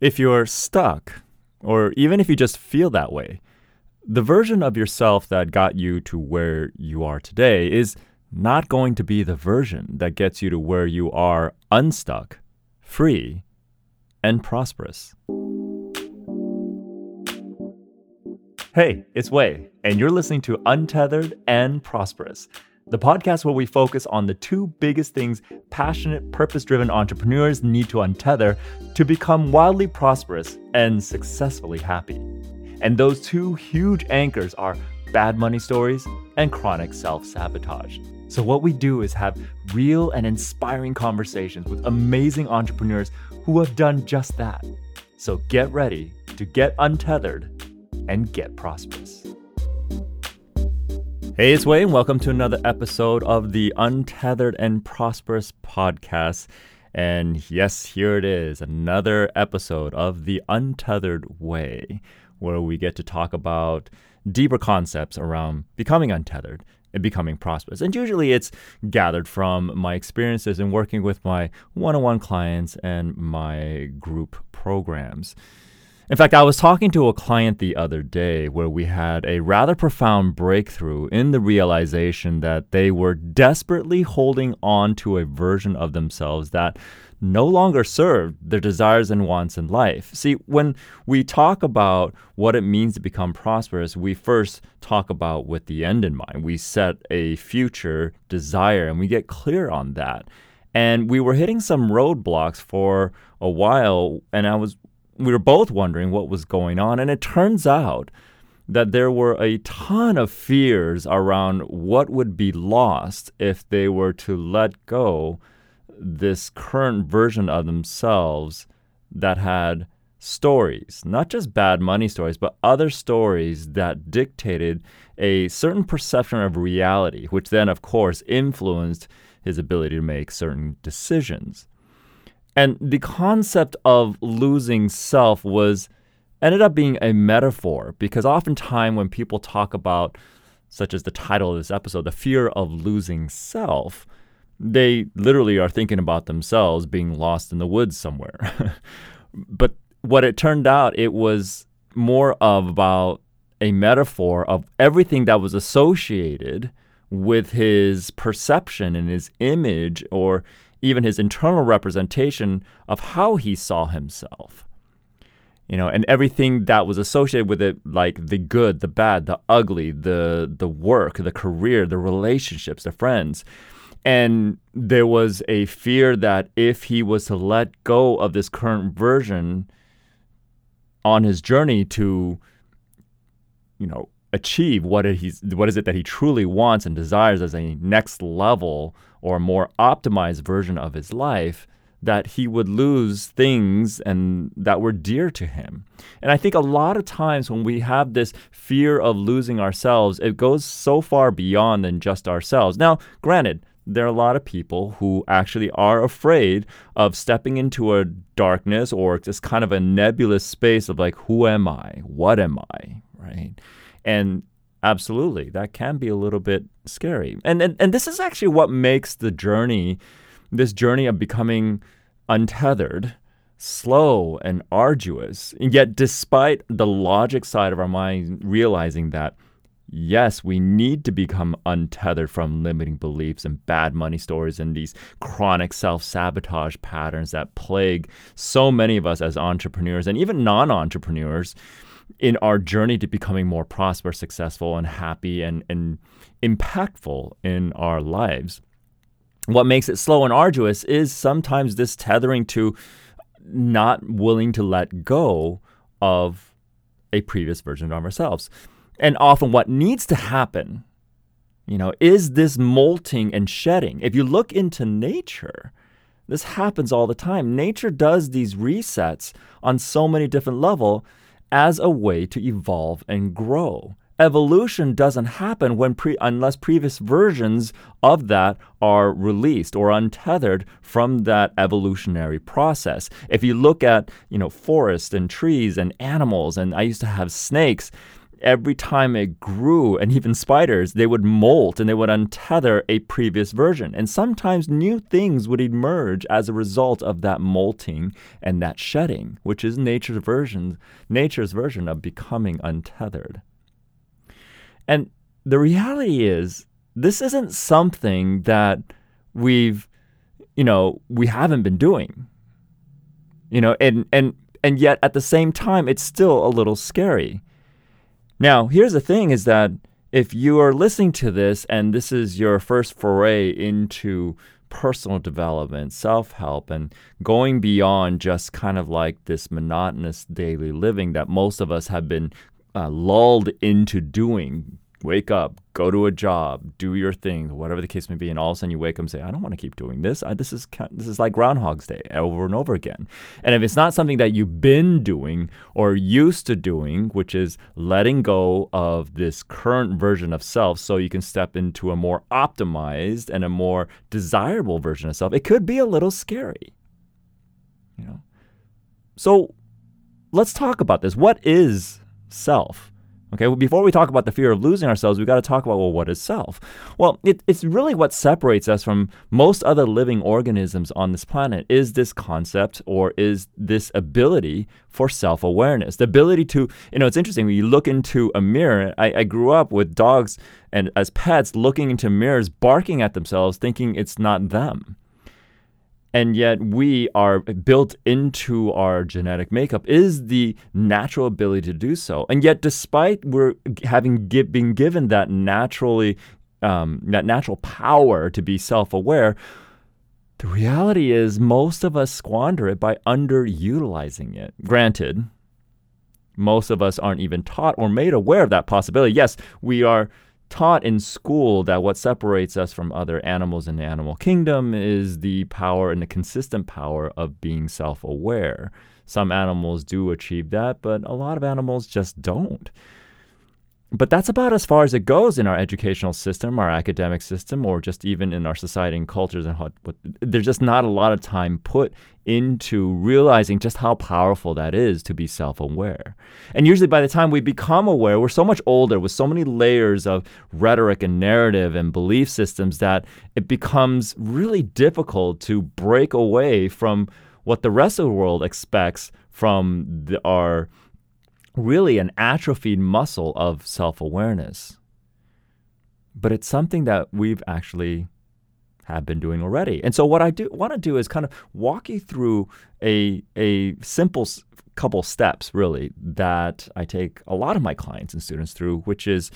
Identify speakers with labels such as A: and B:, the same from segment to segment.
A: If you're stuck, or even if you just feel that way, the version of yourself that got you to where you are today is not going to be the version that gets you to where you are unstuck, free, and prosperous. Hey, it's Wei, and you're listening to Untethered and Prosperous, the podcast where we focus on the two biggest things passionate, purpose driven entrepreneurs need to untether to become wildly prosperous and successfully happy. And those two huge anchors are bad money stories and chronic self sabotage. So, what we do is have real and inspiring conversations with amazing entrepreneurs who have done just that. So, get ready to get untethered and get prosperous. Hey, it's and welcome to another episode of the Untethered and Prosperous podcast. And yes, here it is, another episode of the Untethered Wei, where we get to talk about deeper concepts around becoming untethered and becoming prosperous. And usually it's gathered from my experiences in working with my one on one clients and my group programs. In fact, I was talking to a client the other day where we had a rather profound breakthrough in the realization that they were desperately holding on to a version of themselves that no longer served their desires and wants in life. See, when we talk about what it means to become prosperous, we first talk about with the end in mind. We set a future desire and we get clear on that. And we were hitting some roadblocks for a while, and I was we were both wondering what was going on. And it turns out that there were a ton of fears around what would be lost if they were to let go this current version of themselves that had stories, not just bad money stories, but other stories that dictated a certain perception of reality, which then, of course, influenced his ability to make certain decisions. And the concept of losing self was ended up being a metaphor because oftentimes when people talk about, such as the title of this episode, the fear of losing self, they literally are thinking about themselves being lost in the woods somewhere. but what it turned out, it was more of about a metaphor of everything that was associated with his perception and his image or even his internal representation of how he saw himself. You know, and everything that was associated with it, like the good, the bad, the ugly, the the work, the career, the relationships, the friends. And there was a fear that if he was to let go of this current version on his journey to, you know, achieve what he's what is it that he truly wants and desires as a next level or more optimized version of his life that he would lose things and that were dear to him. And I think a lot of times when we have this fear of losing ourselves, it goes so far beyond than just ourselves. Now, granted, there are a lot of people who actually are afraid of stepping into a darkness or just kind of a nebulous space of like, who am I? What am I? Right? And absolutely, that can be a little bit scary. And, and and this is actually what makes the journey, this journey of becoming untethered, slow and arduous. And yet, despite the logic side of our mind realizing that yes, we need to become untethered from limiting beliefs and bad money stories and these chronic self sabotage patterns that plague so many of us as entrepreneurs and even non entrepreneurs in our journey to becoming more prosperous, successful, and happy and, and impactful in our lives. What makes it slow and arduous is sometimes this tethering to not willing to let go of a previous version of ourselves. And often, what needs to happen, you know, is this molting and shedding. If you look into nature, this happens all the time. Nature does these resets on so many different levels as a way to evolve and grow. Evolution doesn't happen when pre- unless previous versions of that are released or untethered from that evolutionary process. If you look at, you know, forests and trees and animals and I used to have snakes, every time it grew, and even spiders, they would molt and they would untether a previous version. And sometimes new things would emerge as a result of that molting and that shedding, which is nature's version, nature's version of becoming untethered. And the reality is, this isn't something that we've, you know, we haven't been doing. You know, and and and yet at the same time, it's still a little scary. Now, here's the thing: is that if you are listening to this and this is your first foray into personal development, self help, and going beyond just kind of like this monotonous daily living that most of us have been uh, lulled into doing wake up, go to a job, do your thing, whatever the case may be, and all of a sudden you wake up and say, "I don't want to keep doing this. I, this is this is like Groundhog's Day over and over again." And if it's not something that you've been doing or used to doing, which is letting go of this current version of self, so you can step into a more optimized and a more desirable version of self, it could be a little scary. You know, so let's talk about this. What is self? Okay, well, before we talk about the fear of losing ourselves, we've got to talk about, well, what is self? Well, it, it's really what separates us from most other living organisms on this planet is this concept or is this ability for self awareness. The ability to, you know, it's interesting when you look into a mirror. I, I grew up with dogs and as pets looking into mirrors, barking at themselves, thinking it's not them and yet we are built into our genetic makeup is the natural ability to do so. And yet despite we're having give, been given that naturally um, that natural power to be self-aware the reality is most of us squander it by underutilizing it. Granted most of us aren't even taught or made aware of that possibility. Yes we are taught in school that what separates us from other animals in the animal kingdom is the power and the consistent power of being self aware. Some animals do achieve that, but a lot of animals just don't but that's about as far as it goes in our educational system, our academic system, or just even in our society and cultures. And what, there's just not a lot of time put into realizing just how powerful that is to be self-aware. And usually, by the time we become aware, we're so much older with so many layers of rhetoric and narrative and belief systems that it becomes really difficult to break away from what the rest of the world expects from the, our really an atrophied muscle of self awareness. But it's something that we've actually have been doing already. And so what I do want to do is kind of walk you through a a simple couple steps really that I take a lot of my clients and students through, which is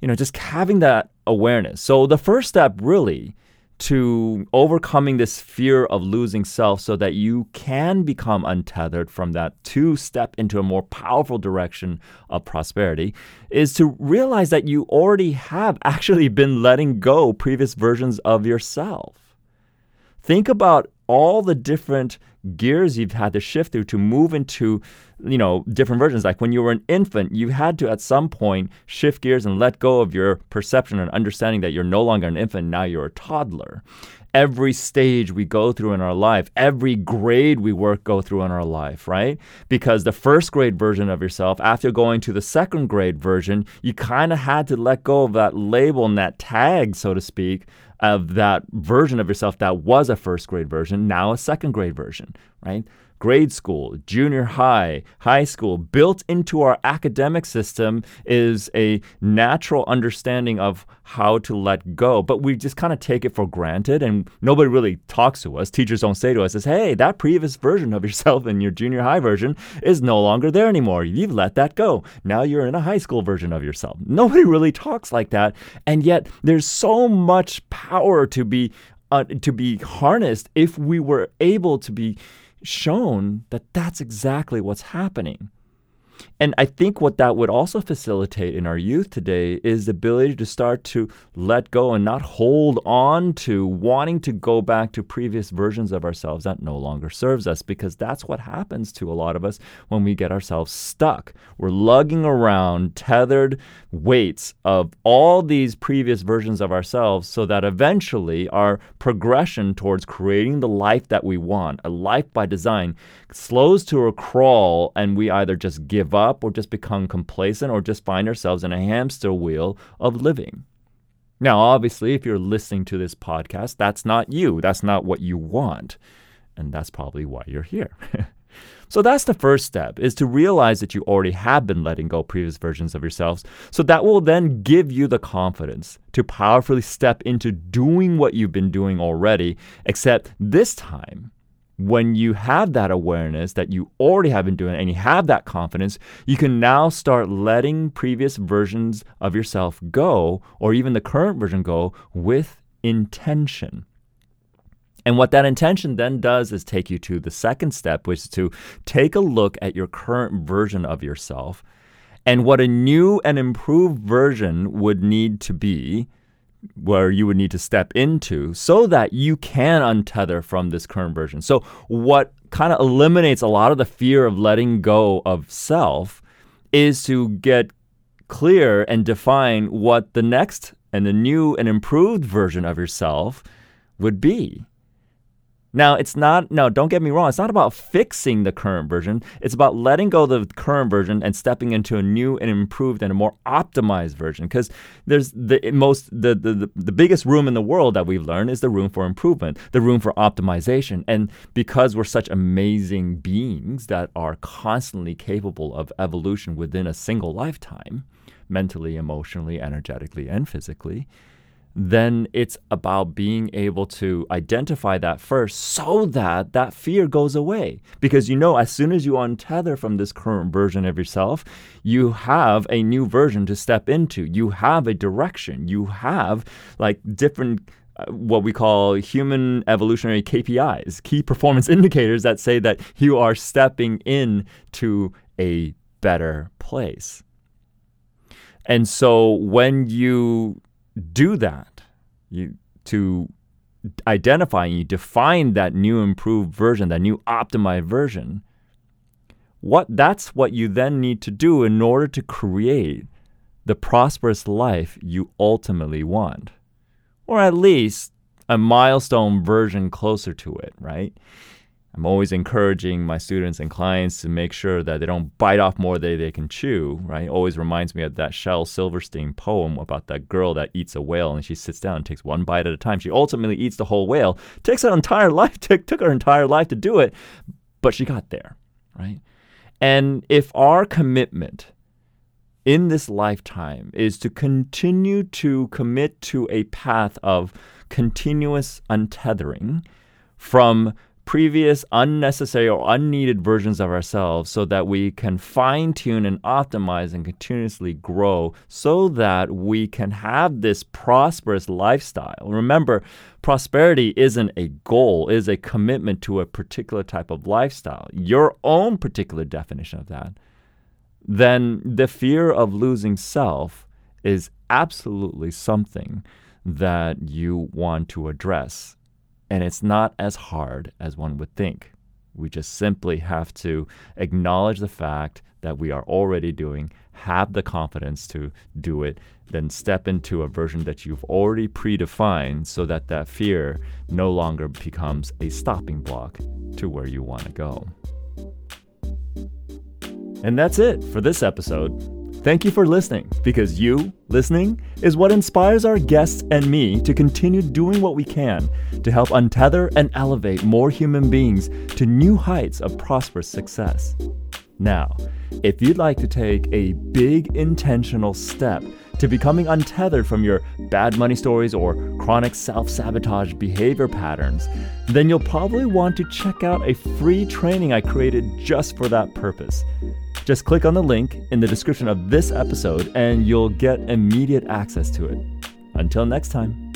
A: you know just having that awareness. So the first step really to overcoming this fear of losing self so that you can become untethered from that to step into a more powerful direction of prosperity is to realize that you already have actually been letting go previous versions of yourself. Think about all the different gears you've had to shift through to move into you know different versions. Like when you were an infant you had to at some point shift gears and let go of your perception and understanding that you're no longer an infant now you're a toddler. Every stage we go through in our life every grade we work go through in our life right? Because the first grade version of yourself after going to the second grade version you kind of had to let go of that label and that tag so to speak of that version of yourself that was a first grade version, now a second grade version, right? Grade school, junior high, high school, built into our academic system is a natural understanding of how to let go. But we just kind of take it for granted and nobody really talks to us. Teachers don't say to us, hey, that previous version of yourself in your junior high version is no longer there anymore. You've let that go. Now you're in a high school version of yourself. Nobody really talks like that. And yet there's so much power to be uh, to be harnessed if we were able to be shown that that's exactly what's happening. And I think what that would also facilitate in our youth today is the ability to start to let go and not hold on to wanting to go back to previous versions of ourselves that no longer serves us because that's what happens to a lot of us when we get ourselves stuck. We're lugging around tethered weights of all these previous versions of ourselves so that eventually our progression towards creating the life that we want, a life by design, slows to a crawl and we either just give give up or just become complacent or just find ourselves in a hamster wheel of living. Now, obviously, if you're listening to this podcast, that's not you. That's not what you want. And that's probably why you're here. So that's the first step is to realize that you already have been letting go previous versions of yourselves. So that will then give you the confidence to powerfully step into doing what you've been doing already, except this time when you have that awareness that you already have been doing and you have that confidence, you can now start letting previous versions of yourself go or even the current version go with intention. And what that intention then does is take you to the second step, which is to take a look at your current version of yourself and what a new and improved version would need to be, where you would need to step into so that you can untether from this current version. So, what kind of eliminates a lot of the fear of letting go of self is to get clear and define what the next and the new and improved version of yourself would be. Now, it's not, no, don't get me wrong. It's not about fixing the current version. It's about letting go of the current version and stepping into a new and improved and a more optimized version. Because there's the most, the, the, the biggest room in the world that we've learned is the room for improvement, the room for optimization. And because we're such amazing beings that are constantly capable of evolution within a single lifetime, mentally, emotionally, energetically, and physically, then it's about being able to identify that first so that that fear goes away. Because you know, as soon as you untether from this current version of yourself, you have a new version to step into. You have a direction. You have like different uh, what we call human evolutionary KPIs, key performance indicators that say that you are stepping in to a better place. And so when you do that, you to identify and you define that new improved version, that new optimized version, what that's what you then need to do in order to create the prosperous life you ultimately want. Or at least a milestone version closer to it, right? I'm always encouraging my students and clients to make sure that they don't bite off more than they can chew, right? Always reminds me of that Shel Silverstein poem about that girl that eats a whale and she sits down and takes one bite at a time. She ultimately eats the whole whale. Takes her entire life, took, took her entire life to do it, but she got there, right? And if our commitment in this lifetime is to continue to commit to a path of continuous untethering from previous unnecessary or unneeded versions of ourselves so that we can fine tune and optimize and continuously grow so that we can have this prosperous lifestyle. Remember, prosperity isn't a goal, it is a commitment to a particular type of lifestyle, your own particular definition of that. Then the fear of losing self is absolutely something that you want to address and it's not as hard as one would think. We just simply have to acknowledge the fact that we are already doing, have the confidence to do it, then step into a version that you've already predefined so that that fear no longer becomes a stopping block to where you want to go. And that's it for this episode. Thank you for listening, because you, listening, is what inspires our guests and me to continue doing what we can to help untether and elevate more human beings to new heights of prosperous success. Now, if you'd like to take a big intentional step to becoming untethered from your bad money stories or chronic self sabotage behavior patterns, then you'll probably want to check out a free training I created just for that purpose. Just click on the link in the description of this episode and you'll get immediate access to it. Until next time.